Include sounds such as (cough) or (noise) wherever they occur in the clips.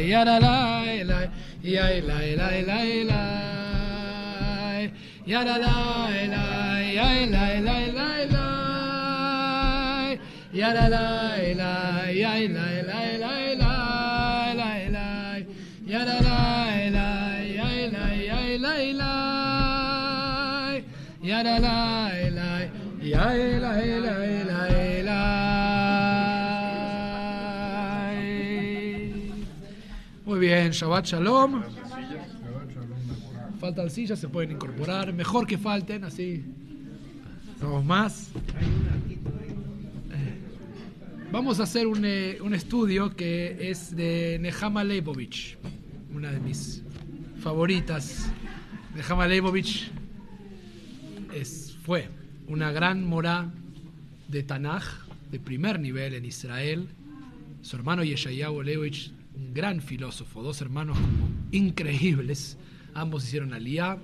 yada la la ya la la la la yada la la ya la la la la yada la la ya la la la la la la yada la la ya la ya la la yada la la ya la la la bien, Shabbat Shalom. Faltan sillas, se pueden incorporar. Mejor que falten, así. Somos más. Vamos a hacer un, eh, un estudio que es de Nehama Leibovich, una de mis favoritas. Nehama Leibovich es, fue una gran morá de Tanaj, de primer nivel en Israel. Su hermano Yeshayahu Leibovich, un gran filósofo, dos hermanos como increíbles. Ambos hicieron aliyah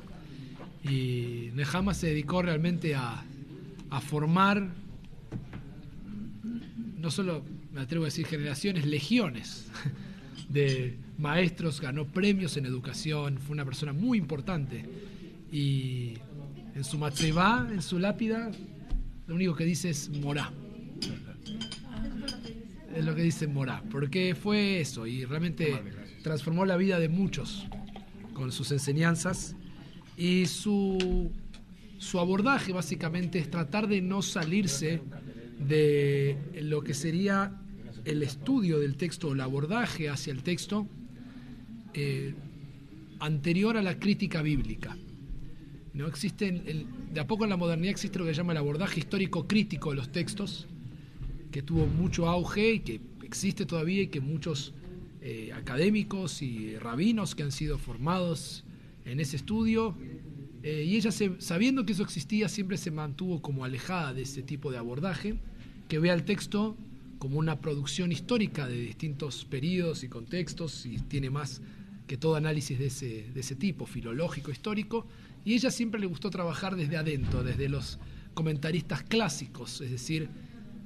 y Nehama se dedicó realmente a, a formar no solo, me atrevo a decir, generaciones, legiones de maestros, ganó premios en educación, fue una persona muy importante. Y en su matzebá, en su lápida, lo único que dice es morá. Es lo que dice morá, porque fue eso y realmente transformó la vida de muchos con sus enseñanzas. Y su, su abordaje básicamente es tratar de no salirse de lo que sería el estudio del texto el abordaje hacia el texto eh, anterior a la crítica bíblica. No existen, el- de a poco en la modernidad existe lo que se llama el abordaje histórico crítico de los textos, que tuvo mucho auge y que existe todavía y que muchos eh, académicos y rabinos que han sido formados en ese estudio, eh, y ella sabiendo que eso existía siempre se mantuvo como alejada de ese tipo de abordaje, que vea el texto como una producción histórica de distintos periodos y contextos y tiene más que todo análisis de ese, de ese tipo, filológico, histórico, y ella siempre le gustó trabajar desde adentro, desde los comentaristas clásicos, es decir,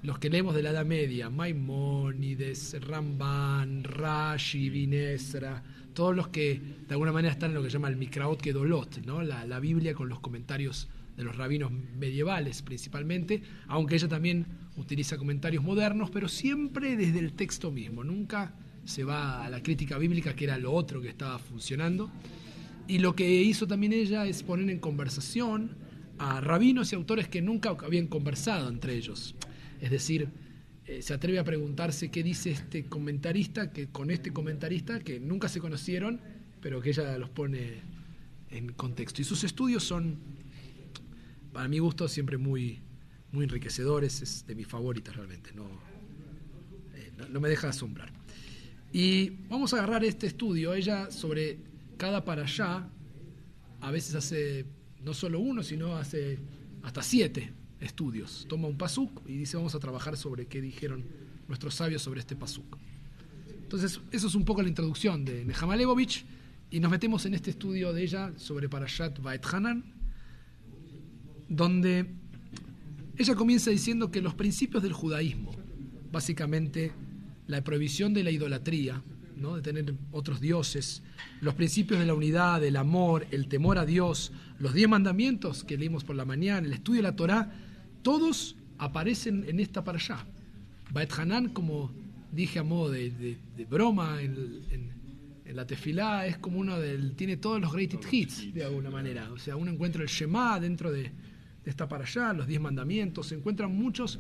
los que leemos de la Edad Media, Maimónides, Ramban, Rashi, Vinesra, todos los que de alguna manera están en lo que se llama el Mikraot Kedolot, ¿no? la, la Biblia con los comentarios de los rabinos medievales principalmente, aunque ella también utiliza comentarios modernos, pero siempre desde el texto mismo, nunca se va a la crítica bíblica, que era lo otro que estaba funcionando. Y lo que hizo también ella es poner en conversación a rabinos y autores que nunca habían conversado entre ellos. Es decir, eh, se atreve a preguntarse qué dice este comentarista que con este comentarista que nunca se conocieron, pero que ella los pone en contexto. Y sus estudios son, para mi gusto, siempre muy, muy enriquecedores, es de mis favoritas realmente, no, eh, no, no me deja de asombrar. Y vamos a agarrar este estudio, ella sobre cada para allá, a veces hace no solo uno, sino hace hasta siete estudios. Toma un pasuk y dice vamos a trabajar sobre qué dijeron nuestros sabios sobre este pasuk. Entonces, eso es un poco la introducción de Nehama Leibovich y nos metemos en este estudio de ella sobre Parashat Vaet Hanan, donde ella comienza diciendo que los principios del judaísmo, básicamente la prohibición de la idolatría, ¿no? de tener otros dioses, los principios de la unidad, del amor, el temor a Dios, los diez mandamientos que leímos por la mañana, el estudio de la Torá, todos aparecen en esta para allá. Baet Hanan, como dije a modo de, de- de broma en, en- en la tefilá, es como uno del. tiene todos los greatest hits, de alguna manera. O sea, uno encuentra el Shema dentro de, de esta para allá, los diez mandamientos, se encuentran muchos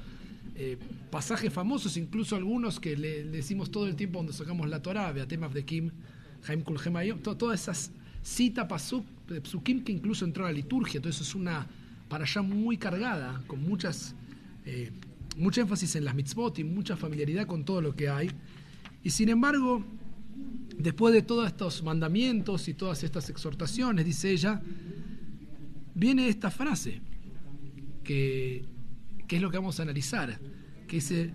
eh, pasajes famosos, incluso algunos que le, le decimos todo el tiempo cuando sacamos la Torah, Beatem Kim, Haim Kul Hemayom, to- todas esas citas de psukim que incluso entró a la liturgia, entonces es una para allá muy cargada, con muchas, eh, mucho énfasis en las mitzvot y mucha familiaridad con todo lo que hay. Y sin embargo, después de todos estos mandamientos y todas estas exhortaciones, dice ella, viene esta frase, que, que es lo que vamos a analizar, que dice,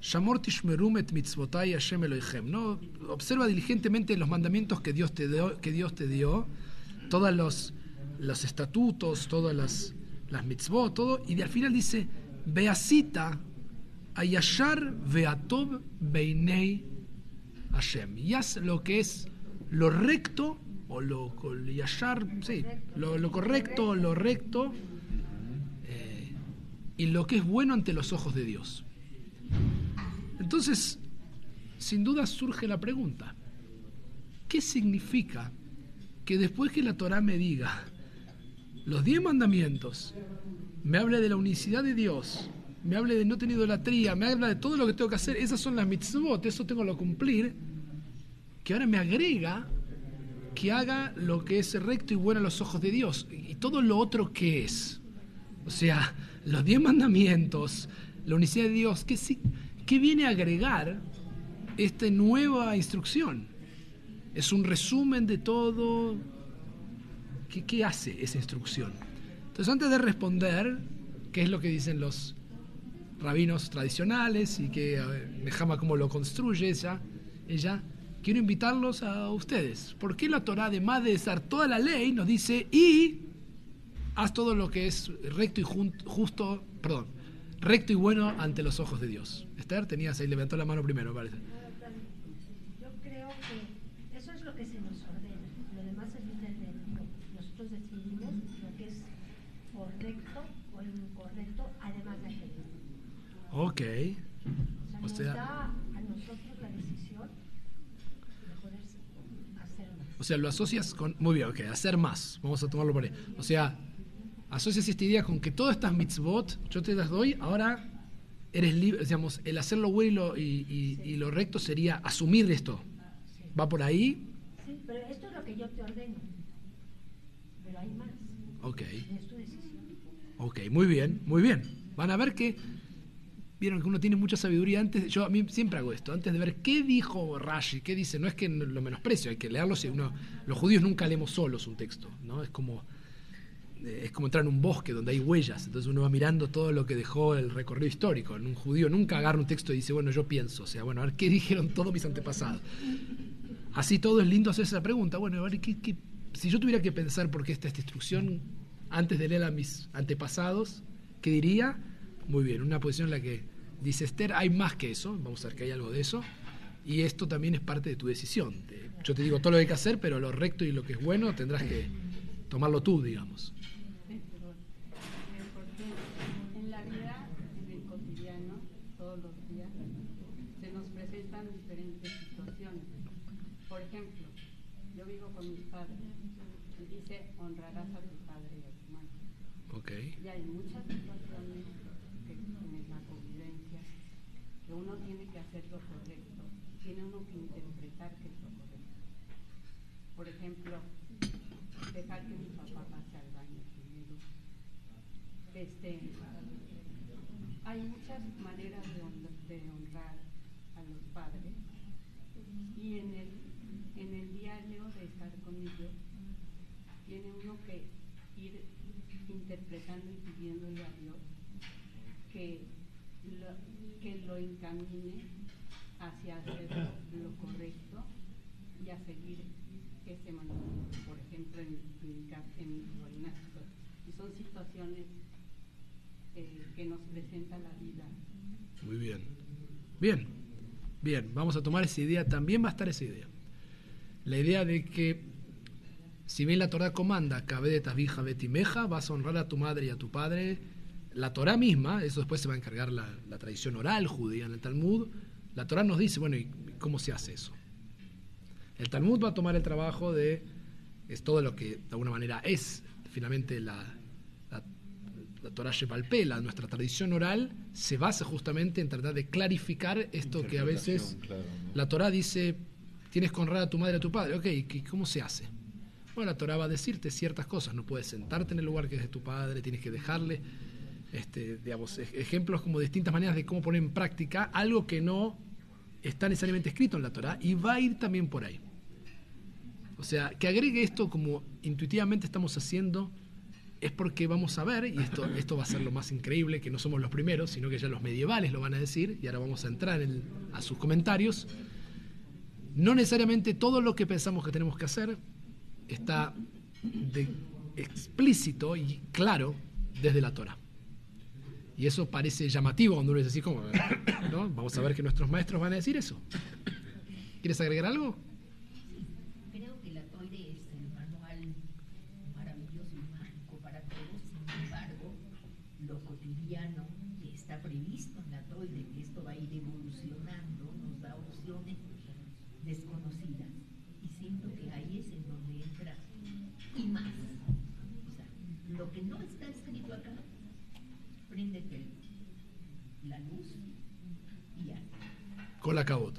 Shamor tishmerum et mitzvotai Hashem Elohechem", ¿no? Observa diligentemente los mandamientos que Dios te dio, que Dios te dio todos los, los estatutos, todas las, las mitzvot, todo, y al final dice, Beasita ayashar veatov beinei Hashem y haz lo que es lo recto o lo, sí, lo, correcto, lo recto eh, y lo que es bueno ante los ojos de Dios. Entonces, sin duda surge la pregunta, ¿qué significa que después que la Torah me diga los diez mandamientos, me hable de la unicidad de Dios, me hable de no tener idolatría, me habla de todo lo que tengo que hacer, esas son las mitzvot, eso tengo que cumplir, que ahora me agrega que haga lo que es recto y bueno a los ojos de Dios. Y todo lo otro que es. O sea, los diez mandamientos, la unicidad de Dios, ¿qué, qué viene a agregar esta nueva instrucción? Es un resumen de todo. ¿Qué, hace esa instrucción? Entonces, antes de responder, ¿qué es lo que dicen los rabinos tradicionales y que Mejama cómo lo construye ella, ella quiero invitarlos a ustedes. ¿Por qué la Torah, además de dar toda la ley, nos dice y haz todo lo que es recto y justo, perdón, recto y bueno ante los ojos de Dios? Esther, tenías ahí, levantó la mano primero, parece. Yo creo que eso es lo que se nos ordena. Lo demás es libre Nosotros decidimos lo que es correcto o incorrecto, además de hacerlo. Ok. O sea, O sea, lo asocias con. Muy bien, ok, hacer más. Vamos a tomarlo por ahí. O sea, asocias esta idea con que todas estas mitzvot, yo te las doy, ahora eres libre. Digamos, el hacer lo bueno y, lo recto sería asumir esto. ¿Va por ahí? Sí, pero esto es lo que yo te ordeno. Pero hay más. Ok. Es tu decisión. Ok, muy bien, muy bien. Van a ver que vieron que uno tiene mucha sabiduría antes. Yo a mí siempre hago esto, antes de ver qué dijo Rashi, qué dice. No es que lo menosprecio, hay que leerlo. Si uno, los judíos nunca leemos solos un texto, ¿no? Es como eh, es como entrar en un bosque donde hay huellas. Entonces uno va mirando todo lo que dejó el recorrido histórico. Un judío nunca agarra un texto y dice, bueno, yo pienso. O sea, bueno, a ver qué (laughs) dijeron todos mis antepasados. Así todo es lindo hacer esa pregunta. Bueno, a ver, ¿qué, si yo tuviera que pensar por qué esta instrucción antes de leer a mis antepasados, ¿qué diría? Muy bien, una posición en la que dice Esther, hay más que eso, vamos a ver que hay algo de eso, y esto también es parte de tu decisión. Yo te digo todo lo que hay que hacer, pero lo recto y lo que es bueno tendrás que tomarlo tú, digamos. En la vida, en el cotidiano, todos los días, se nos presentan diferentes situaciones. Por ejemplo, yo vivo con mis padres y dice honrarás a tu padre y a tu madre. Okay. Y hay muchas situaciones uno tiene que hacer lo correcto, tiene uno que interpretar que es lo correcto. Por ejemplo, dejar que mi papá pase al baño primero. Este, hay muchas maneras de, honrar a los padres y en el, en el diario de estar con ellos tiene uno que ir interpretando y pidiéndole a Dios que que lo encamine hacia hacer lo correcto y a seguir ese mandamiento, por ejemplo, en, en, en Y son situaciones eh, que nos presenta la vida. Muy bien. Bien, bien, vamos a tomar esa idea, también va a estar esa idea. La idea de que si bien la Torah comanda, tabija betimeja, vas a honrar a tu madre y a tu padre la Torah misma, eso después se va a encargar la, tradición oral judía en el Talmud, la Torah nos dice, bueno, ¿y cómo se hace eso? El Talmud va a tomar el trabajo de, es todo lo que de alguna manera es finalmente la, la, la Torah Shepalpela, nuestra tradición oral, se basa justamente en tratar de clarificar esto que a veces la Torah dice, tienes honrar a tu madre y a tu padre, ok, ¿cómo se hace? Bueno, la Torah va a decirte ciertas cosas, no puedes sentarte en el lugar que es de tu padre, tienes que dejarle este, digamos, ejemplos como distintas maneras de cómo poner en práctica algo que no está necesariamente escrito en la Torah y va a ir también por ahí. O sea, que agregue esto como intuitivamente estamos haciendo es porque vamos a ver, y esto, (coughs) esto va a ser lo más increíble, que no somos los primeros, sino que ya los medievales lo van a decir, y ahora vamos a entrar a sus comentarios, no necesariamente todo lo que pensamos que tenemos que hacer está explícito y claro desde la Torah. Y eso parece llamativo cuando uno dice así como, ¿no? Vamos a ver que nuestros maestros van a decir eso. ¿Quieres agregar algo? Creo que la toire es el manual maravilloso y mágico para todos, sin embargo, lo cotidiano está previsto en la toire, que esto va a ir evolucionando, nos da opciones desconocidas. Y siento que ahí es en donde entra y más. O sea, lo que no está escrito acá, préndete la luz y ya. Con la cabot.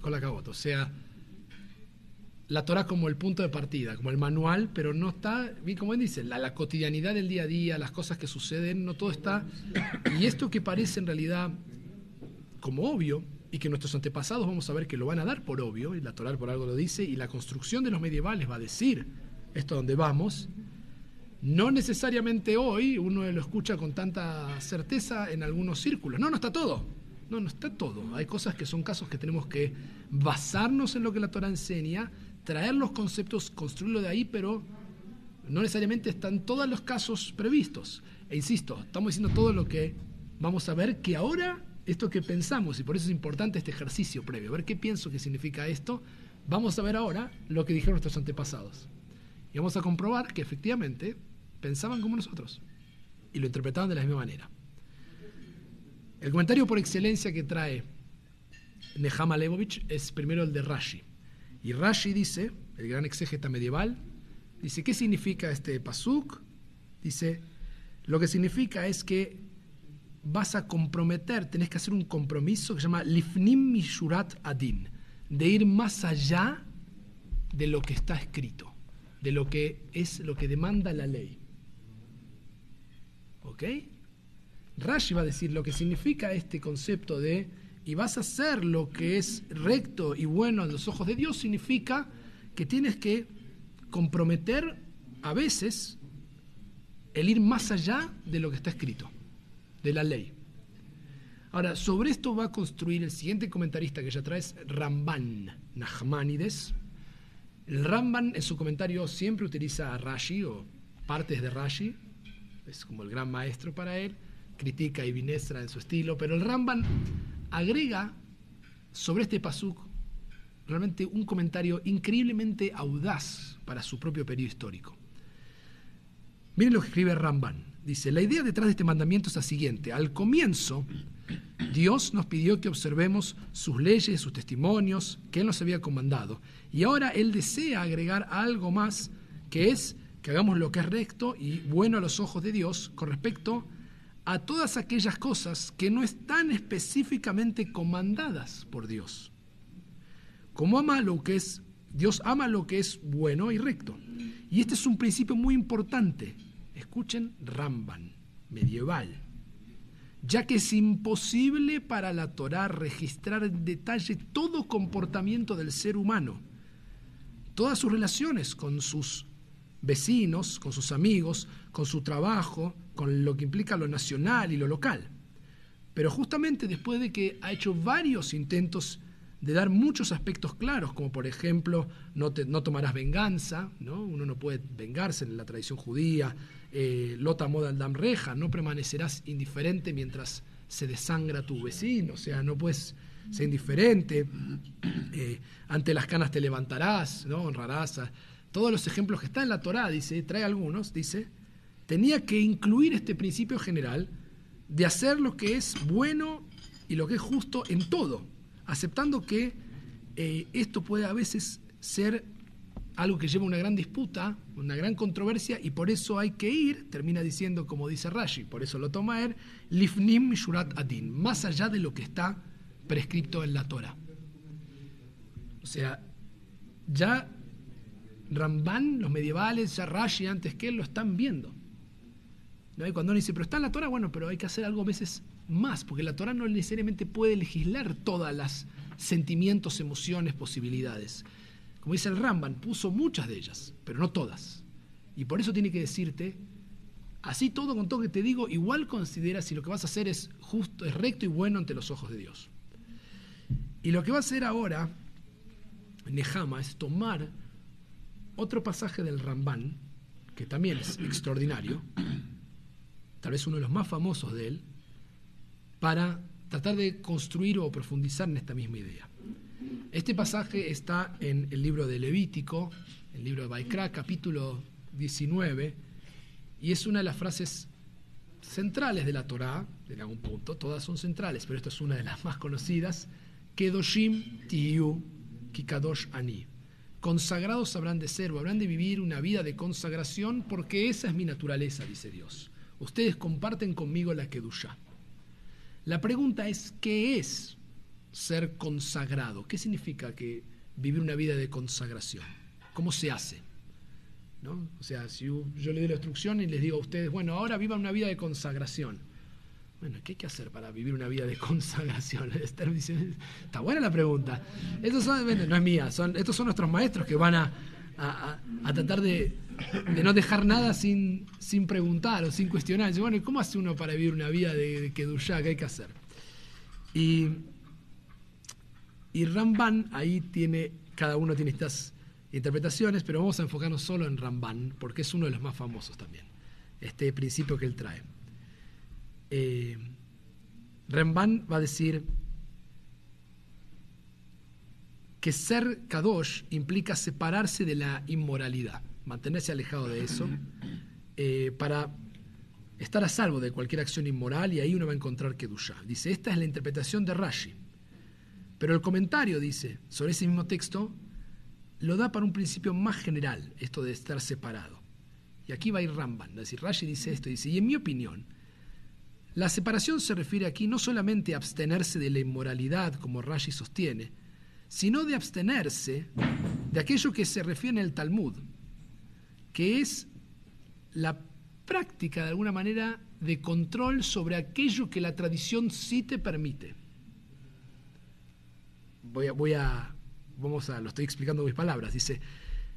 Con la cabot. O sea, la Torah como el punto de partida, como el manual, pero no está, como él dice, la, la cotidianidad del día a día, las cosas que suceden, no todo está. Y esto que parece en realidad como obvio, y que nuestros antepasados vamos a ver que lo van a dar por obvio, y la Torah por algo lo dice, y la construcción de los medievales va a decir esto donde vamos, no necesariamente hoy uno lo escucha con tanta certeza en algunos círculos. No, no está todo. No, no está todo. Hay cosas que son casos que tenemos que basarnos en lo que la Torah enseña, traer los conceptos, construirlo de ahí, pero no necesariamente están todos los casos previstos. E insisto, estamos diciendo todo lo que vamos a ver que ahora, esto que pensamos, y por eso es importante este ejercicio previo, ver qué pienso que significa esto, vamos a ver ahora lo que dijeron nuestros antepasados. Y vamos a comprobar que efectivamente pensaban como nosotros y lo interpretaban de la misma manera. El comentario por excelencia que trae Nehama Lebovich es primero el de Rashi. Y Rashi dice, el gran exégeta medieval, dice, ¿qué significa este pasuk? Dice, lo que significa es que vas a comprometer, tenés que hacer un compromiso que se llama Lifnim Mishurat Adin, de ir más allá de lo que está escrito, de lo que es lo que demanda la ley. ¿Ok? Rashi va a decir lo que significa este concepto de y vas a hacer lo que es recto y bueno a los ojos de Dios, significa que tienes que comprometer a veces el ir más allá de lo que está escrito, de la ley. Ahora, sobre esto va a construir el siguiente comentarista que ya traes, Ramban Nachmanides. El Ramban en su comentario siempre utiliza a Rashi o partes de Rashi, es como el gran maestro para él, critica y Vinestra en su estilo, pero el Ramban agrega sobre este pasuk realmente un comentario increíblemente audaz para su propio periodo histórico. Miren lo que escribe Ramban. Dice, la idea detrás de este mandamiento es la siguiente. Al comienzo, Dios nos pidió que observemos sus leyes, sus testimonios, que Él nos había comandado. Y ahora Él desea agregar algo más, que es que hagamos lo que es recto y bueno a los ojos de Dios con respecto a todas aquellas cosas que no están específicamente comandadas por Dios. Como ama lo que es, Dios ama lo que es bueno y recto. Y este es un principio muy importante. Escuchen Ramban, medieval. Ya que es imposible para la Torá registrar en detalle todo comportamiento del ser humano, todas sus relaciones con sus vecinos, con sus amigos, con su trabajo, con lo que implica lo nacional y lo local. Pero justamente después de que ha hecho varios intentos de dar muchos aspectos claros, como por ejemplo, no, te, no tomarás venganza, ¿no? uno no puede vengarse en la tradición judía, eh, lota moda al reja, no permanecerás indiferente mientras se desangra tu vecino, o sea, no puedes ser indiferente, eh, ante las canas te levantarás, ¿no? honrarás. A, todos los ejemplos que están en la Torá, dice, trae algunos, dice, tenía que incluir este principio general de hacer lo que es bueno y lo que es justo en todo, aceptando que eh, esto puede a veces ser algo que lleva una gran disputa, una gran controversia, y por eso hay que ir, termina diciendo, como dice Rashi, por eso lo toma él, lifnim shurat adin, más allá de lo que está prescrito en la Torah. O sea, ya Ramban, los medievales, ya Rashi antes que él lo están viendo. Cuando uno dice, pero está en la Torah, bueno, pero hay que hacer algo a veces más, porque la Torah no necesariamente puede legislar todas las sentimientos, emociones, posibilidades. Como dice el Ramban, puso muchas de ellas, pero no todas. Y por eso tiene que decirte, así todo con todo que te digo, igual considera si lo que vas a hacer es justo, es recto y bueno ante los ojos de Dios. Y lo que va a hacer ahora Nehama es tomar otro pasaje del Ramban, que también es extraordinario, tal vez uno de los más famosos de él, para tratar de construir o profundizar en esta misma idea. Este pasaje está en el libro de Levítico, el libro de Baikra, capítulo 19, y es una de las frases centrales de la Torá, en algún punto, todas son centrales, pero esta es una de las más conocidas, Kedoshim Tiyu Kikadosh Ani. Consagrados habrán de ser o habrán de vivir una vida de consagración porque esa es mi naturaleza, dice Dios. Ustedes comparten conmigo la Kedushá. La pregunta es, ¿qué es ser consagrado? ¿Qué significa que vivir una vida de consagración? ¿Cómo se hace? ¿No? O sea, si yo, le doy la instrucción y les digo a ustedes, bueno, ahora vivan una vida de consagración. Bueno, ¿qué hay que hacer para vivir una vida de consagración? (laughs) Está buena la pregunta. Estos son, no es mía, son, estos son nuestros maestros que van a, a, tratar de, de, no dejar nada sin, sin preguntar o sin cuestionar. bueno, ¿cómo hace uno para vivir una vida de, de Kedushá? ¿Qué hay que hacer? Y, y Ramban ahí tiene, cada uno tiene estas interpretaciones, pero vamos a enfocarnos solo en Ramban, porque es uno de los más famosos también, este principio que él trae. Eh, Ramban va a decir que ser Kadosh implica separarse de la inmoralidad, mantenerse alejado de eso, eh, para estar a salvo de cualquier acción inmoral y ahí uno va a encontrar Kedusha. Dice, esta es la interpretación de Rashi. Pero el comentario dice sobre ese mismo texto lo da para un principio más general, esto de estar separado. Y aquí va a ir Ramban, decir, Rashi dice esto, dice, y en mi opinión, la separación se refiere aquí no solamente a abstenerse de la inmoralidad, como Rashi sostiene, sino de abstenerse de aquello que se refiere en el Talmud, que es la práctica de alguna manera de control sobre aquello que la tradición sí te permite. Voy a, voy a, vamos a, lo estoy explicando mis palabras. Dice,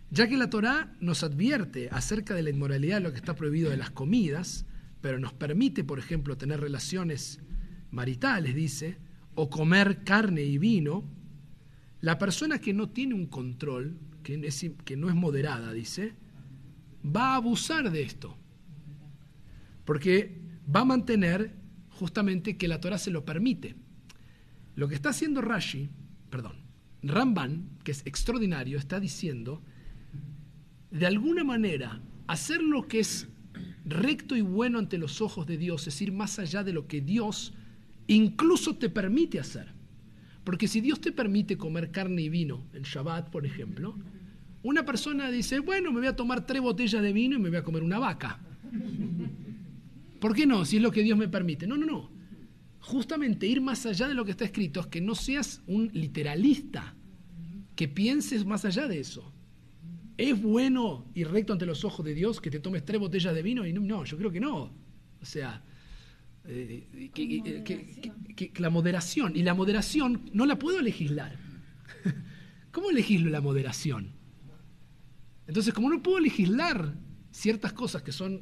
ya que la Torá nos advierte acerca de la inmoralidad de lo que está prohibido de las comidas, pero nos permite, por ejemplo, tener relaciones maritales, dice, o comer carne y vino, la persona que no tiene un control, que, no es moderada, dice, va a abusar de esto. Porque va a mantener justamente que la Torah se lo permite. Lo que está haciendo Rashi, perdón, Ramban, que es extraordinario, está diciendo, de alguna manera, hacer lo que es recto y bueno ante los ojos de Dios es ir más allá de lo que Dios incluso te permite hacer. Porque si Dios te permite comer carne y vino en Shabbat, por ejemplo, una persona dice, bueno, me voy a tomar tres botellas de vino y me voy a comer una vaca. ¿Por qué no? Si es lo que Dios me permite. No, no, no. Justamente ir más allá de lo que está escrito es que no seas un literalista, que pienses más allá de eso. ¿Es bueno y recto ante los ojos de Dios que te tomes tres botellas de vino? Y no, yo creo que no. O sea, eh, que, la moderación, y la moderación no la puedo legislar. (laughs) ¿Cómo legislo la moderación? Entonces, como no puedo legislar ciertas cosas que son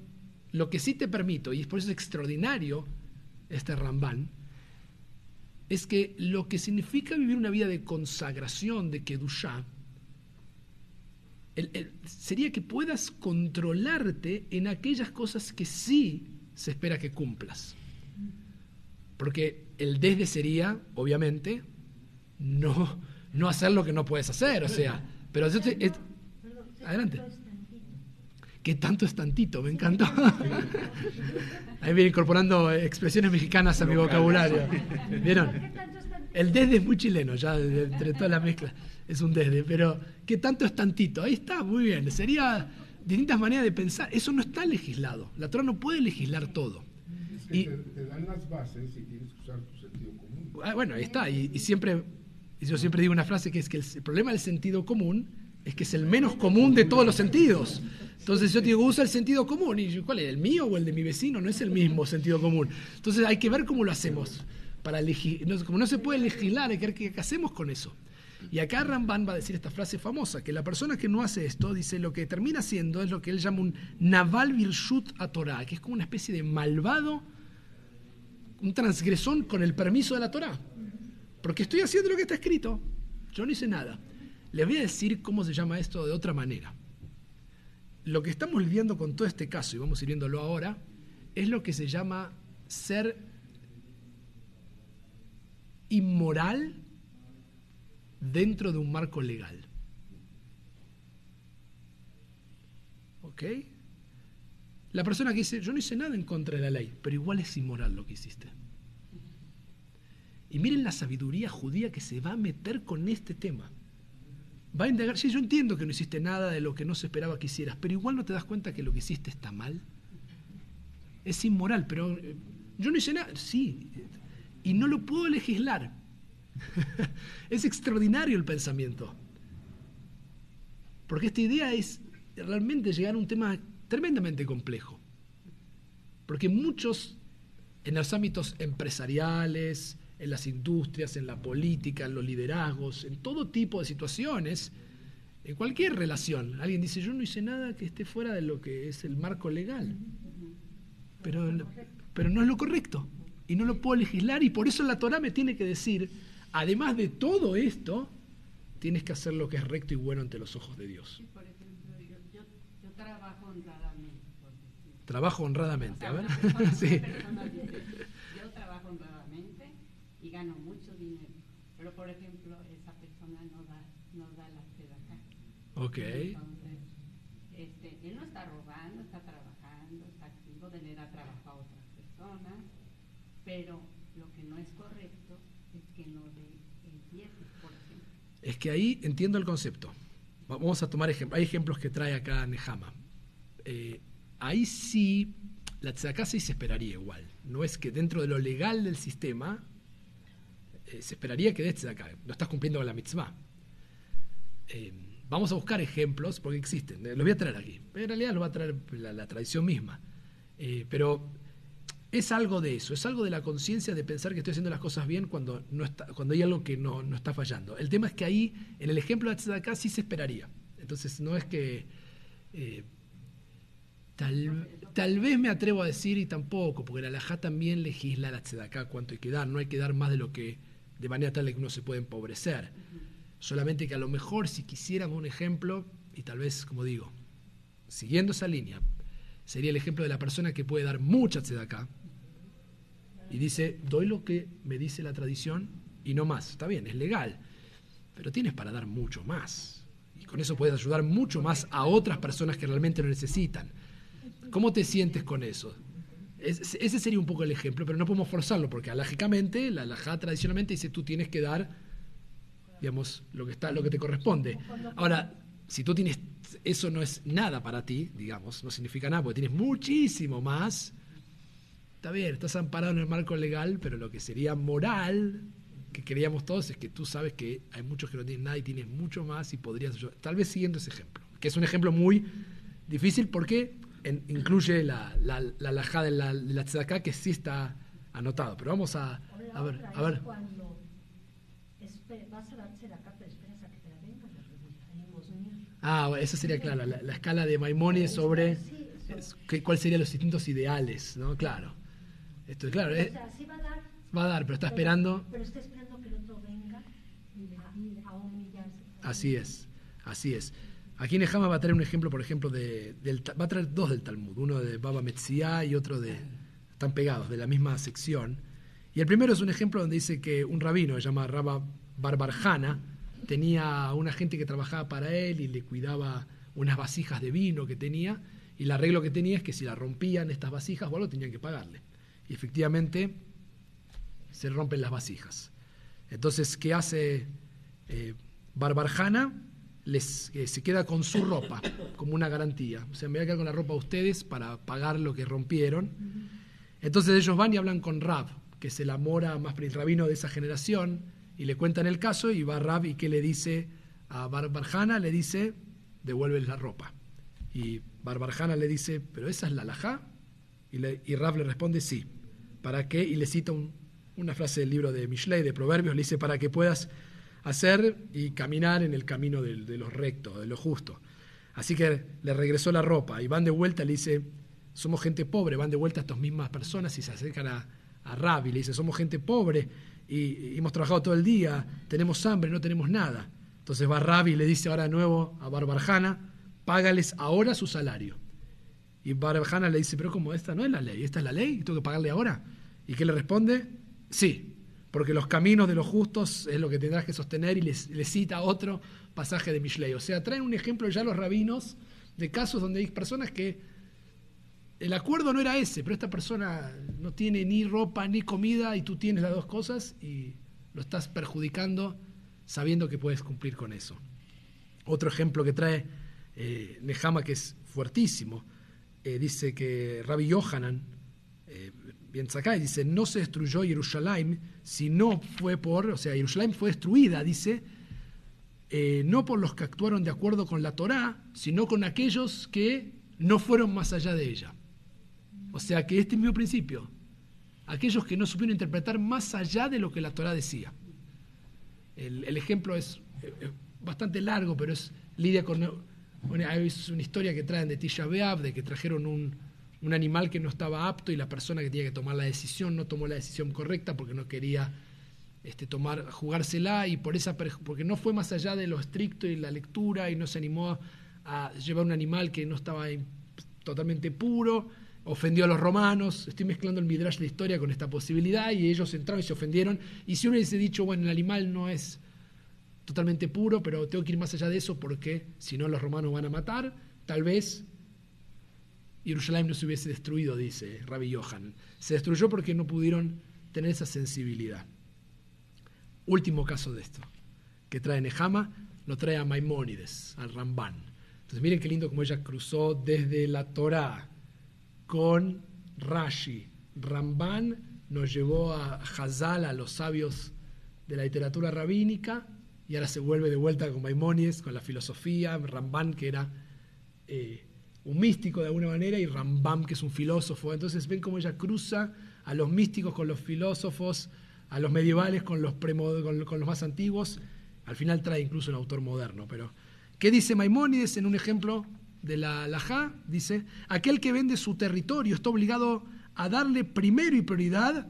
lo que sí te permito, y por eso es extraordinario este Rambán, es que lo que significa vivir una vida de consagración, de Kedushá, sería que puedas controlarte en aquellas cosas que sí se espera que cumplas. Porque el desde sería, obviamente, no, no hacer lo que no puedes hacer, o sea, pero adelante. ¿Qué tanto es tantito? Me encantó. (laughs) Ahí viene incorporando expresiones mexicanas a mi vocabulario. ¿Vieron? El desde es muy chileno, ya entre todas las mezclas es un desde, pero ¿qué tanto es tantito? Ahí está, muy bien. Sería distintas maneras de pensar. Eso no está legislado. La Torah no puede legislar todo. Y, te, dan las bases y tienes que usar tu sentido común. Ah, bueno, ahí está. Y, siempre, yo siempre digo una frase que es que el, problema del sentido común es que es el menos común de todos los sentidos. Entonces yo digo, usa el sentido común. ¿Y cuál es? ¿El mío o el de mi vecino? No es el mismo sentido común. Entonces hay que ver cómo lo hacemos. Para como no se puede legislar, hay que ver qué hacemos con eso. Y acá Ramban va a decir esta frase famosa, que la persona que no hace esto, dice, lo que termina haciendo es lo que él llama un naval virshut a Torah, que es como una especie de malvado, un transgresón con el permiso de la Torah. Porque estoy haciendo lo que está escrito, yo no hice nada. Les voy a decir cómo se llama esto de otra manera. Lo que estamos viviendo con todo este caso, y vamos a ir viéndolo ahora, es lo que se llama ser inmoral dentro de un marco legal. ¿Ok? La persona que dice, yo no hice nada en contra de la ley, pero igual es inmoral lo que hiciste. Y miren la sabiduría judía que se va a meter con este tema. Va a indagar, sí, yo entiendo que no hiciste nada de lo que no se esperaba que hicieras, pero igual no te das cuenta que lo que hiciste está mal. Es inmoral, pero eh, yo no hice nada, sí, y no lo puedo legislar. (laughs) es extraordinario el pensamiento. Porque esta idea es realmente llegar a un tema tremendamente complejo. Porque muchos en los ámbitos empresariales, en las industrias, en la política, en los liderazgos, en todo tipo de situaciones, en cualquier relación, alguien dice, yo no hice nada que esté fuera de lo que es el marco legal. Pero, pero no es lo correcto. Y no lo puedo legislar y por eso la Torah me tiene que decir, además de todo esto, tienes que hacer lo que es recto y bueno ante los ojos de Dios. Trabajo honradamente, a ver. (laughs) sí. yo trabajo honradamente y gano mucho dinero. Pero, por ejemplo, esa persona no da, no da la acá. Ok. Entonces, este, él no está robando, está trabajando, está activo, de él ha trabajado a otras personas, pero lo que no es correcto es que no dé el por ejemplo. Es que ahí entiendo el concepto. Vamos a tomar ejemplos. Hay ejemplos que trae acá Nehama. Eh, ahí sí, la tzedaká sí se esperaría igual. No es que dentro de lo legal del sistema eh, se esperaría que des acá. No estás cumpliendo con la mitzvah. Eh, vamos a buscar ejemplos porque existen. Los voy a traer aquí. En realidad los va a traer la, tradición misma. pero es algo de eso, es algo de la conciencia de pensar que estoy haciendo las cosas bien cuando, no está, cuando hay algo que no, no está fallando. El tema es que ahí, en el ejemplo de acá sí se esperaría. Entonces no es que Tal, vez me atrevo a decir y tampoco, porque la alajá también legisla la tzedaká cuánto hay que dar, no hay que dar más de lo que, de manera tal que uno se puede empobrecer. Solamente que a lo mejor si quisiéramos un ejemplo, y tal vez, como digo, siguiendo esa línea, sería el ejemplo de la persona que puede dar mucha tzedaká y dice, doy lo que me dice la tradición y no más. Está bien, es legal, pero tienes para dar mucho más. Y con eso puedes ayudar mucho más a otras personas que realmente lo necesitan. ¿Cómo te sientes con eso? ese sería un poco el ejemplo, pero no podemos forzarlo, porque alágicamente, la alajá tradicionalmente dice tú tienes que dar, digamos, lo que, está, lo que te corresponde. Ahora, si tú tienes, eso no es nada para ti, digamos, no significa nada, porque tienes muchísimo más, está bien, estás amparado en el marco legal, pero lo que sería moral, que queríamos todos, es que tú sabes que hay muchos que no tienen nada y tienes mucho más y podrías, tal vez siguiendo ese ejemplo, que es un ejemplo muy difícil porque incluye la, la, la lajada de la, de la tzedaká que sí está anotado. Pero vamos a, a ver. A ver. Ah, esa sería claro, la, escala de Maimonides sobre cuáles serían los distintos ideales, ¿no? Claro. Esto es claro. Eh, va a dar. Pero está esperando. Pero está esperando que el otro venga a humillarse. Así es, así es. Aquí Nehama va a traer un ejemplo, por ejemplo, de, del, va a traer dos del Talmud, uno de Baba Metzia y otro de, están pegados, de la misma sección. Y el primero es un ejemplo donde dice que un rabino, se llama Rabba Barbarjana, tenía una gente que trabajaba para él y le cuidaba unas vasijas de vino que tenía, y el arreglo que tenía es que si la rompían estas vasijas o algo tenían que pagarle. Y efectivamente se rompen las vasijas. Entonces, ¿qué hace eh, Barbarjana? Les, eh, se queda con su ropa como una garantía. O sea, me voy a quedar con la ropa de ustedes para pagar lo que rompieron. Entonces ellos van y hablan con Rab, que es el amora más rabino de esa generación, y le cuentan el caso y va Rab y que le dice a Barbarjana, le dice, devuelve la ropa. Y Barbarjana le dice, pero esa es la alajá. Y, le, Rab le responde, sí. ¿Para qué? Y le cita una frase del libro de Mishlei, de Proverbios, le dice, para que puedas hacer y caminar en el camino de, de lo recto, de lo justo. Así que le regresó la ropa y van de vuelta, le dice, somos gente pobre, van de vuelta estas mismas personas y se acercan a, a Rabbi, le dice, somos gente pobre y, hemos trabajado todo el día, tenemos hambre, no tenemos nada. Entonces va Rabbi y le dice ahora de nuevo a Barbarjana, págales ahora su salario. Y Barbarjana le dice, pero como esta no es la ley, esta es la ley, tengo que pagarle ahora. ¿Y qué le responde? Sí, porque los caminos de los justos es lo que tendrás que sostener y les, cita otro pasaje de Mishlei. O sea, traen un ejemplo ya los rabinos de casos donde hay personas que el acuerdo no era ese, pero esta persona no tiene ni ropa ni comida y tú tienes las dos cosas y lo estás perjudicando sabiendo que puedes cumplir con eso. Otro ejemplo que trae eh, Nehama, que es fuertísimo, eh, dice que Rabbi Yohanan, bien Sakai, dice, no se destruyó Jerusalén si no fue por, o sea, Jerusalén fue destruida, dice, eh, no por los que actuaron de acuerdo con la Torá, sino con aquellos que no fueron más allá de ella. O sea que este es mi principio. Aquellos que no supieron interpretar más allá de lo que la Torá decía. El, ejemplo es, eh, eh, bastante largo, pero es lidia con una, es una historia que traen de Tisha B'Av, de que trajeron un, un animal que no estaba apto y la persona que tenía que tomar la decisión no tomó la decisión correcta porque no quería este, tomar, jugársela y por esa, porque no fue más allá de lo estricto y la lectura y no se animó a llevar un animal que no estaba totalmente puro, ofendió a los romanos, estoy mezclando el midrash de historia con esta posibilidad y ellos entraron y se ofendieron. Y si uno hubiese dicho, bueno, el animal no es totalmente puro, pero tengo que ir más allá de eso porque si no los romanos van a matar, tal vez Jerusalén no se hubiese destruido, dice Rabbi Johan. Se destruyó porque no pudieron tener esa sensibilidad. Último caso de esto, que trae Nehama, lo trae a Maimónides, al Rambán. Entonces miren qué lindo como ella cruzó desde la Torá con Rashi. Rambán nos llevó a Hazal, a los sabios de la literatura rabínica, y ahora se vuelve de vuelta con Maimónides, con la filosofía, Rambán que era eh, un místico de alguna manera, y Rambam que es un filósofo. Entonces ven cómo ella cruza a los místicos con los filósofos, a los medievales con los, con, con los más antiguos, al final trae incluso un autor moderno. Pero, ¿qué dice Maimónides en un ejemplo de la Lajá? Dice, aquel que vende su territorio está obligado a darle primero y prioridad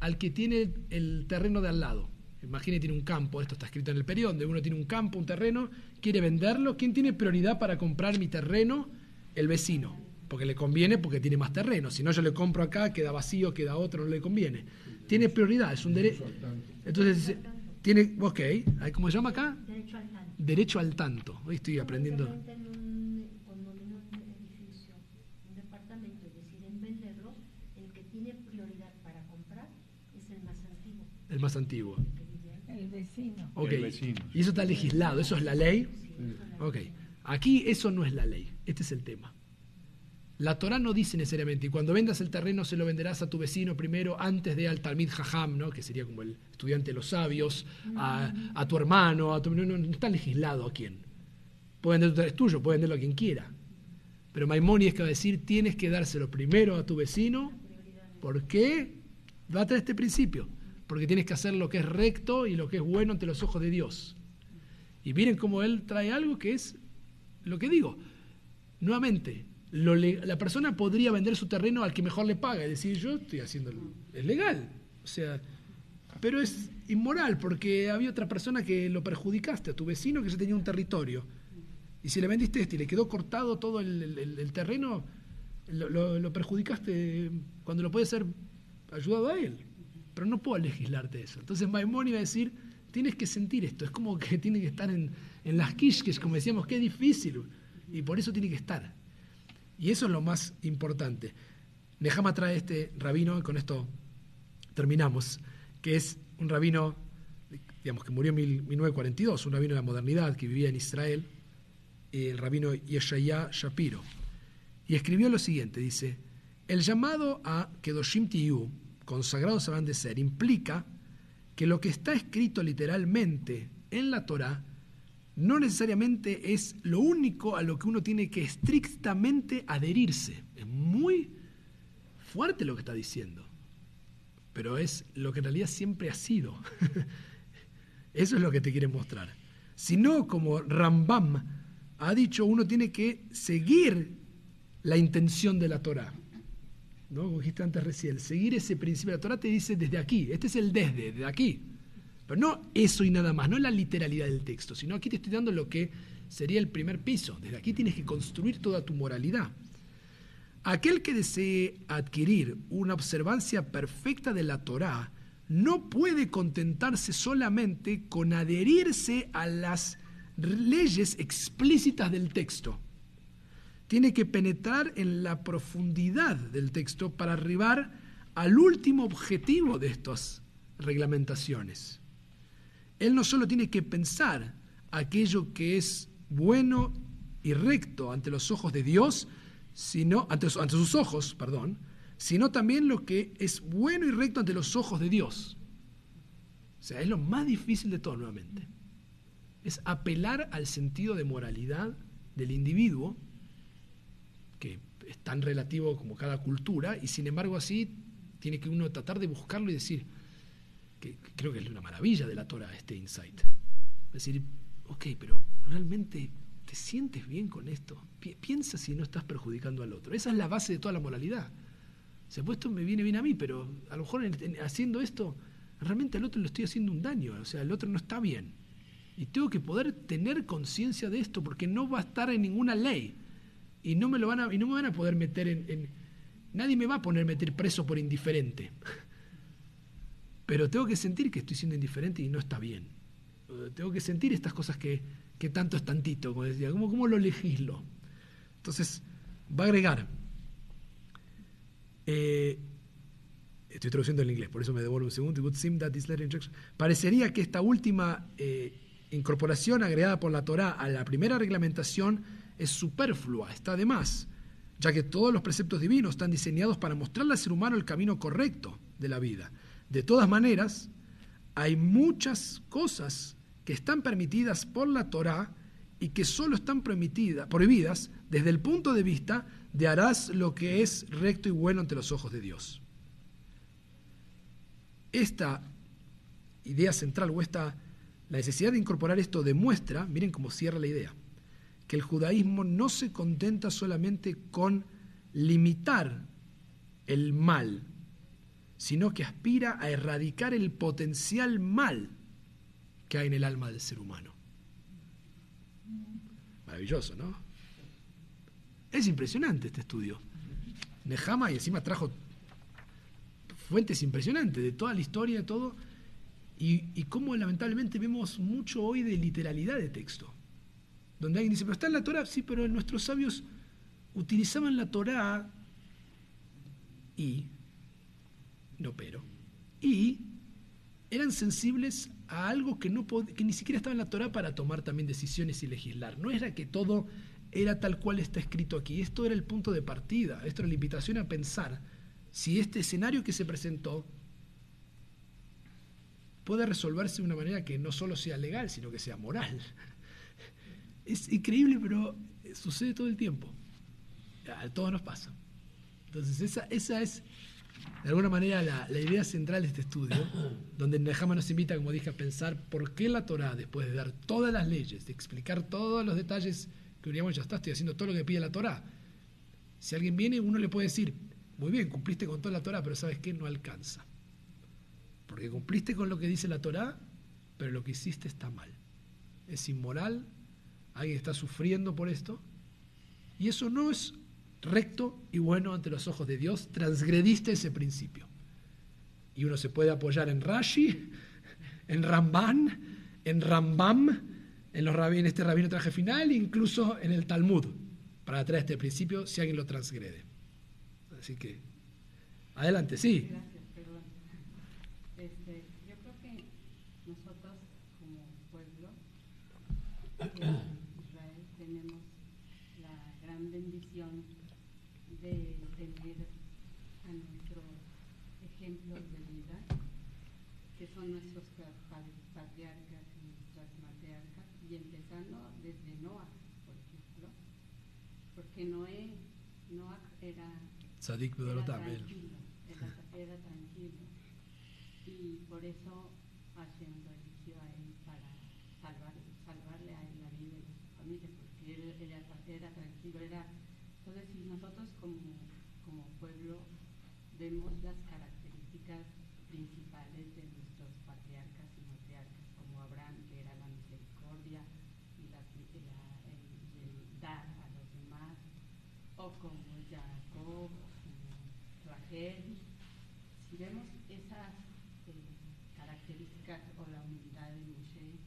al que tiene el terreno de al lado. Imagine, tiene un campo, esto está escrito en el periodo, donde uno tiene un campo, un terreno, quiere venderlo. ¿Quién tiene prioridad para comprar mi terreno? El vecino, porque le conviene porque tiene más terreno. Si no, yo le compro acá, queda vacío, queda otro, no le conviene tiene prioridad, es un derecho. Entonces, tiene, ok, ¿cómo se llama acá? Derecho al tanto. Derecho al tanto. Hoy estoy aprendiendo. En un, cuando en un edificio, un departamento, y deciden venderlo, el que tiene prioridad para comprar es el más antiguo. El vecino. Ok. El vecino. Y eso está legislado, eso es la ley. Ok. Aquí eso no es la ley, este es el tema. La Torah no dice necesariamente, y cuando vendas el terreno se lo venderás a tu vecino primero antes de al Talmid Jajam, ¿no? que sería como el estudiante de los sabios, a, a tu hermano, a tu, no, no, está legislado a quién. Puede vender, es tuyo, puede venderlo a quien quiera. Pero Maimónides que va a decir, tienes que dárselo primero a tu vecino, ¿por qué? Va a traer este principio, porque tienes que hacer lo que es recto y lo que es bueno ante los ojos de Dios. Y miren cómo él trae algo que es lo que digo. Nuevamente, la persona podría vender su terreno al que mejor le paga y decir, yo estoy haciendo, es legal. O sea, pero es inmoral porque había otra persona que lo perjudicaste, a tu vecino que ya tenía un territorio. Y si le vendiste este y le quedó cortado todo el, terreno, lo, perjudicaste cuando lo puede ser ayudado a él. Pero no puedo legislarte eso. Entonces Maimón iba a decir, tienes que sentir esto. Es como que tiene que estar en, en las quisques, como decíamos, qué difícil. Y por eso tiene que estar. Y eso es lo más importante. Nehama trae este rabino, y con esto terminamos, que es un rabino, digamos, que murió en mil- 1942, un rabino de la modernidad que vivía en Israel, el rabino Yeshaya Shapiro. Y escribió lo siguiente, dice, el llamado a Kedoshim Tiyu, consagrados habrán de ser, implica que lo que está escrito literalmente en la Torah no necesariamente es lo único a lo que uno tiene que estrictamente adherirse. Es muy fuerte lo que está diciendo, pero es lo que en realidad siempre ha sido. (laughs) Eso es lo que te quiere mostrar. Sino como Rambam ha dicho, uno tiene que seguir la intención de la Torah. ¿No? Como dijiste antes recién, seguir ese principio. La Torah te dice desde aquí, este es el desde, desde aquí. Pero no eso y nada más, no la literalidad del texto, sino aquí te estoy dando lo que sería el primer piso. Desde aquí tienes que construir toda tu moralidad. Aquel que desee adquirir una observancia perfecta de la Torá no puede contentarse solamente con adherirse a las leyes explícitas del texto. Tiene que penetrar en la profundidad del texto para arribar al último objetivo de estas reglamentaciones. Él no solo tiene que pensar aquello que es bueno y recto ante los ojos de Dios, sino ante, sus ojos, perdón, sino también lo que es bueno y recto ante los ojos de Dios. O sea, es lo más difícil de todo nuevamente. Es apelar al sentido de moralidad del individuo, que es tan relativo como cada cultura, y sin embargo así tiene que uno tratar de buscarlo y decir, creo que es una maravilla de la Torah este insight. Decir, ok, pero realmente te sientes bien con esto. piensa si no estás perjudicando al otro. Esa es la base de toda la moralidad. O sea, pues esto me viene bien a mí, pero a lo mejor haciendo esto, realmente al otro le estoy haciendo un daño. O sea, el otro no está bien. Y tengo que poder tener conciencia de esto, porque no va a estar en ninguna ley. Y no me, lo van a, y no me van a poder meter en, en Nadie me va a poner meter preso por indiferente. (laughs) Pero tengo que sentir que estoy siendo indiferente y no está bien. Tengo que sentir estas cosas que, tanto es tantito, como decía. ¿Cómo, ¿Cómo, lo legislo? Entonces, va a agregar. Eh, estoy traduciendo en inglés, por eso me devuelvo un segundo. Parecería que esta última eh, incorporación agregada por la Torá a la primera reglamentación es superflua, está de más ya que todos los preceptos divinos están diseñados para mostrarle al ser humano el camino correcto de la vida. De todas maneras, hay muchas cosas que están permitidas por la Torá y que solo están prohibidas desde el punto de vista de harás lo que es recto y bueno ante los ojos de Dios. Esta idea central o esta la necesidad de incorporar esto demuestra, miren cómo cierra la idea, que el judaísmo no se contenta solamente con limitar el mal, sino que aspira a erradicar el potencial mal que hay en el alma del ser humano. Maravilloso, ¿no? Es impresionante este estudio. Nehama y encima trajo fuentes impresionantes de toda la historia, de todo, y, y cómo lamentablemente vemos mucho hoy de literalidad de texto donde alguien dice, pero está en la Torah, sí, pero nuestros sabios utilizaban la Torah y, no pero, y eran sensibles a algo que, no que ni siquiera estaba en la Torah para tomar también decisiones y legislar. No era que todo era tal cual está escrito aquí, esto era el punto de partida, esto era la invitación a pensar si este escenario que se presentó puede resolverse de una manera que no solo sea legal, sino que sea moral (laughs) es increíble, pero sucede todo el tiempo. A todos nos pasa. Entonces, esa, esa es, de alguna manera, la, idea central de este estudio, donde Nehama nos invita, como dije, a pensar por qué la Torah, después de dar todas las leyes, de explicar todos los detalles que diríamos, ya está, estoy haciendo todo lo que pide la Torah. Si alguien viene, uno le puede decir, muy bien, cumpliste con toda la Torah, pero ¿sabes qué? No alcanza. Porque cumpliste con lo que dice la Torah, pero lo que hiciste está mal. Es inmoral, alguien está sufriendo por esto, y eso no es recto y bueno ante los ojos de Dios, transgrediste ese principio. Y uno se puede apoyar en Rashi, en Ramban, en Rambam, en, los en este rabino traje final, incluso en el Talmud, para traer este principio si alguien lo transgrede. Así que, adelante, sí. Gracias, perdón. Este, yo creo que nosotros como pueblo son nuestros patriarcas y nuestras matriarcas, y empezando desde Noah, por ejemplo, porque Noé, Noah era, era tranquilo, era, era, tranquilo, y por eso Hashem lo eligió a él para salvar, salvarle a él la vida y a su familia, porque él, era, era tranquilo, era, entonces si nosotros como, como pueblo vemos las características principales de nuestros patriarcas y matriarcas, como Abraham, que era la misericordia y, la, el, dar a los demás, o como Jacob, como Rachel. Si vemos esas eh, características o la humildad de Moshe.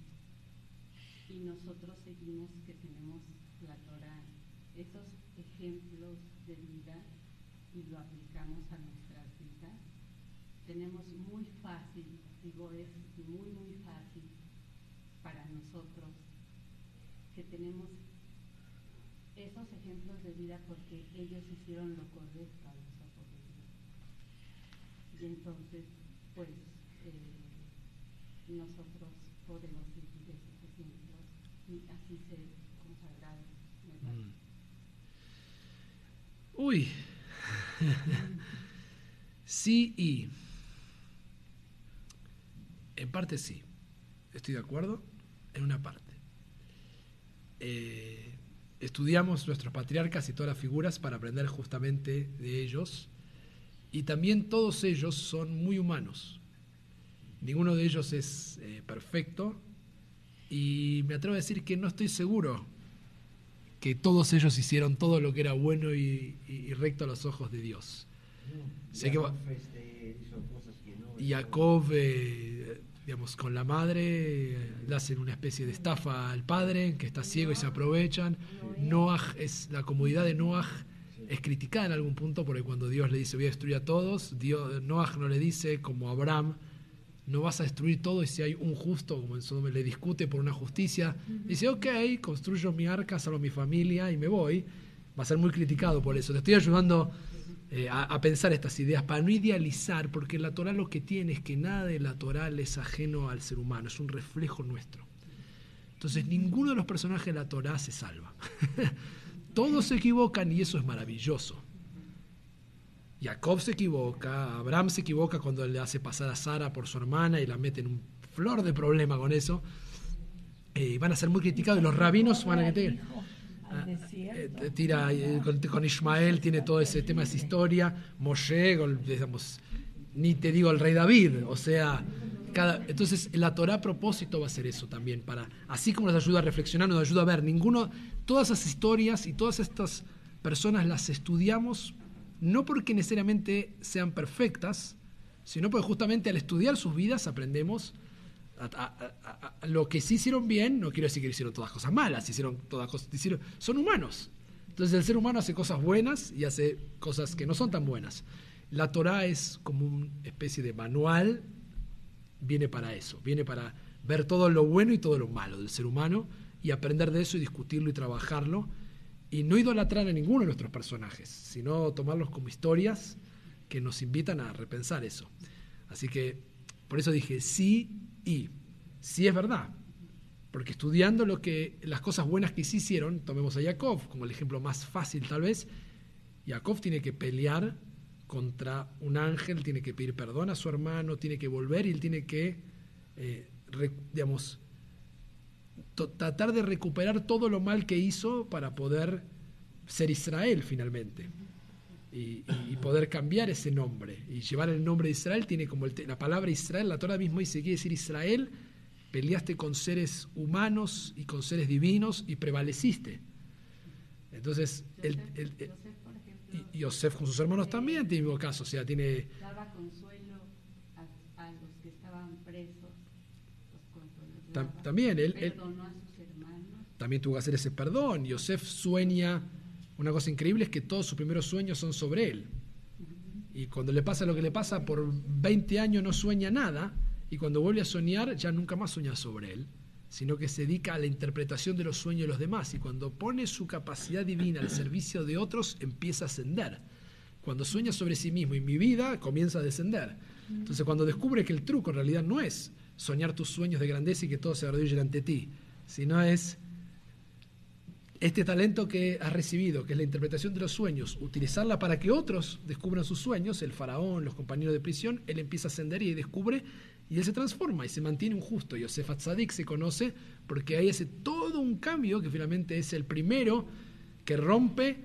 Y nosotros seguimos que tenemos la Torah, esos ejemplos de vida y lo aplicamos a nuestras vidas. Tenemos muy fácil, digo, es muy, muy fácil para nosotros que tenemos esos ejemplos de vida porque ellos hicieron lo correcto a los ojos. Y entonces, pues, eh, nosotros podemos seguir esos ejemplos y así ser consagrados. ¿verdad? Mm. Uy. sí y. En parte sí. Estoy de acuerdo. En una parte. Eh, estudiamos nuestros patriarcas y todas las figuras para aprender justamente de ellos. Y también todos ellos son muy humanos. Ninguno de ellos es eh, perfecto. Y me atrevo a decir que no estoy seguro que todos ellos hicieron todo lo que era bueno y, y- y recto a los ojos de Dios. Sé que va- Jacob, este, cosas que no. Y Jacob, eh, digamos, con la madre, le hacen una especie de estafa al padre, que está ciego y se aprovechan. Noah es la comodidad de Noah es criticada en algún punto porque cuando Dios le dice voy a destruir a todos, Dios, Noah no le dice como Abraham, no vas a destruir todo y si hay un justo, como en Sodoma le discute por una justicia, dice ok, construyo mi arca, salvo mi familia y me voy. Va a ser muy criticado por eso. Te estoy ayudando eh, a, a pensar estas ideas para no idealizar, porque la Torah lo que tiene es que nada de la Torah es ajeno al ser humano, es un reflejo nuestro. Entonces ninguno de los personajes de la Torah se salva. (laughs) Todos se equivocan y eso es maravilloso. Jacob se equivoca, Abraham se equivoca cuando le hace pasar a Sara por su hermana y la mete en un flor de problema con eso. Eh, van a ser muy criticados y los rabinos van a Al desierto. eh, tira eh, con, con Ismael tiene todo ese tema esa historia Moshe digamos, ni te digo el rey David o sea cada, entonces la Torah a propósito va a ser eso también para así como nos ayuda a reflexionar nos ayuda a ver ninguno todas esas historias y todas estas personas las estudiamos no porque necesariamente sean perfectas sino porque justamente al estudiar sus vidas aprendemos a- lo que sí hicieron bien, no quiero decir que hicieron todas cosas malas, hicieron todas cosas, hicieron, son humanos. Entonces el ser humano hace cosas buenas y hace cosas que no son tan buenas. La Torah es como una especie de manual, viene para eso, viene para ver todo lo bueno y todo lo malo del ser humano y aprender de eso y discutirlo y trabajarlo y no idolatrar a ninguno de nuestros personajes, sino tomarlos como historias que nos invitan a repensar eso. Así que por eso dije sí y sí es verdad. Porque estudiando lo que las cosas buenas que sí hicieron, tomemos a Jacob como el ejemplo más fácil tal vez, Jacob tiene que pelear contra un ángel, tiene que pedir perdón a su hermano, tiene que volver y él tiene que, eh, digamos, tratar de recuperar todo lo mal que hizo para poder ser Israel finalmente. Y, poder cambiar ese nombre y llevar el nombre de Israel. Tiene como el la palabra Israel, la Torah mismo dice quiere decir Israel, peleaste con seres humanos y con seres divinos y prevaleciste. Entonces, el, Joseph, el- el- Joseph, por ejemplo, y Yosef con sus hermanos también tiene mismo caso, o sea, tiene daba consuelo a, a los que estaban presos, los consolaba, Tam- también él- él- también tuvo que hacer ese perdón. Yosef sueña, una cosa increíble es que todos sus primeros sueños son sobre él. Y cuando le pasa lo que le pasa, por 20 años no sueña nada, y cuando vuelve a soñar ya nunca más sueña sobre él, sino que se dedica a la interpretación de los sueños de los demás, y cuando pone su capacidad divina al servicio de otros, empieza a ascender. Cuando sueña sobre sí mismo y mi vida comienza a descender. Entonces cuando descubre que el truco en realidad no es soñar tus sueños de grandeza y que todo se arrodille ante ti, sino es este talento que has recibido, que es la interpretación de los sueños, utilizarla para que otros descubran sus sueños, el faraón, los compañeros de prisión, él empieza a ascender y descubre y él se transforma y se mantiene un justo. Yosef Atzadik se conoce porque ahí hace todo un cambio que finalmente es el primero que rompe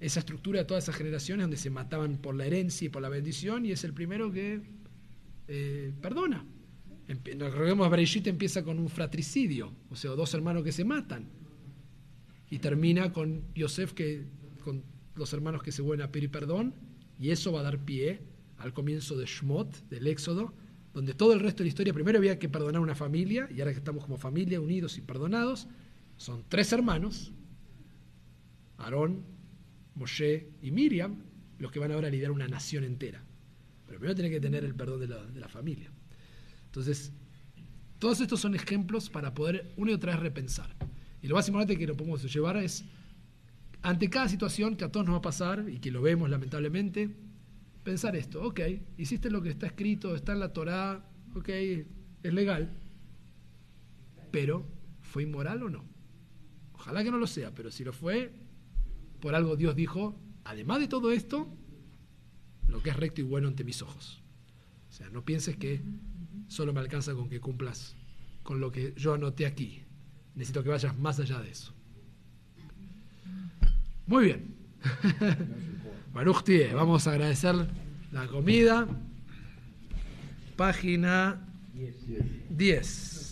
esa estructura de todas esas generaciones donde se mataban por la herencia y por la bendición y es el primero que eh, perdona. Recordemos, Bereshit empieza con un fratricidio, o sea, dos hermanos que se matan y termina con Yosef que con los hermanos que se vuelven a pedir perdón y eso va a dar pie al comienzo de Shmot, del Éxodo, donde todo el resto de la historia, primero había que perdonar una familia, y ahora que estamos como familia unidos y perdonados, son tres hermanos, Aarón, Moshe y Miriam, los que van ahora a liderar una nación entera. Pero primero tiene que tener el perdón de la, de la familia. Entonces, todos estos son ejemplos para poder una y otra vez repensar. Y lo más importante que lo podemos llevar es, ante cada situación que a todos nos va a pasar y que lo vemos lamentablemente, pensar esto, ok, hiciste lo que está escrito, está en la Torá, ok, es legal, pero ¿fue inmoral o no? Ojalá que no lo sea, pero si lo fue, por algo Dios dijo, además de todo esto, lo que es recto y bueno ante mis ojos. O sea, no pienses que solo me alcanza con que cumplas con lo que yo anoté aquí. Necesito que vayas más allá de eso. Muy bien. (laughs) Baruch vamos a agradecer la comida. Página 10.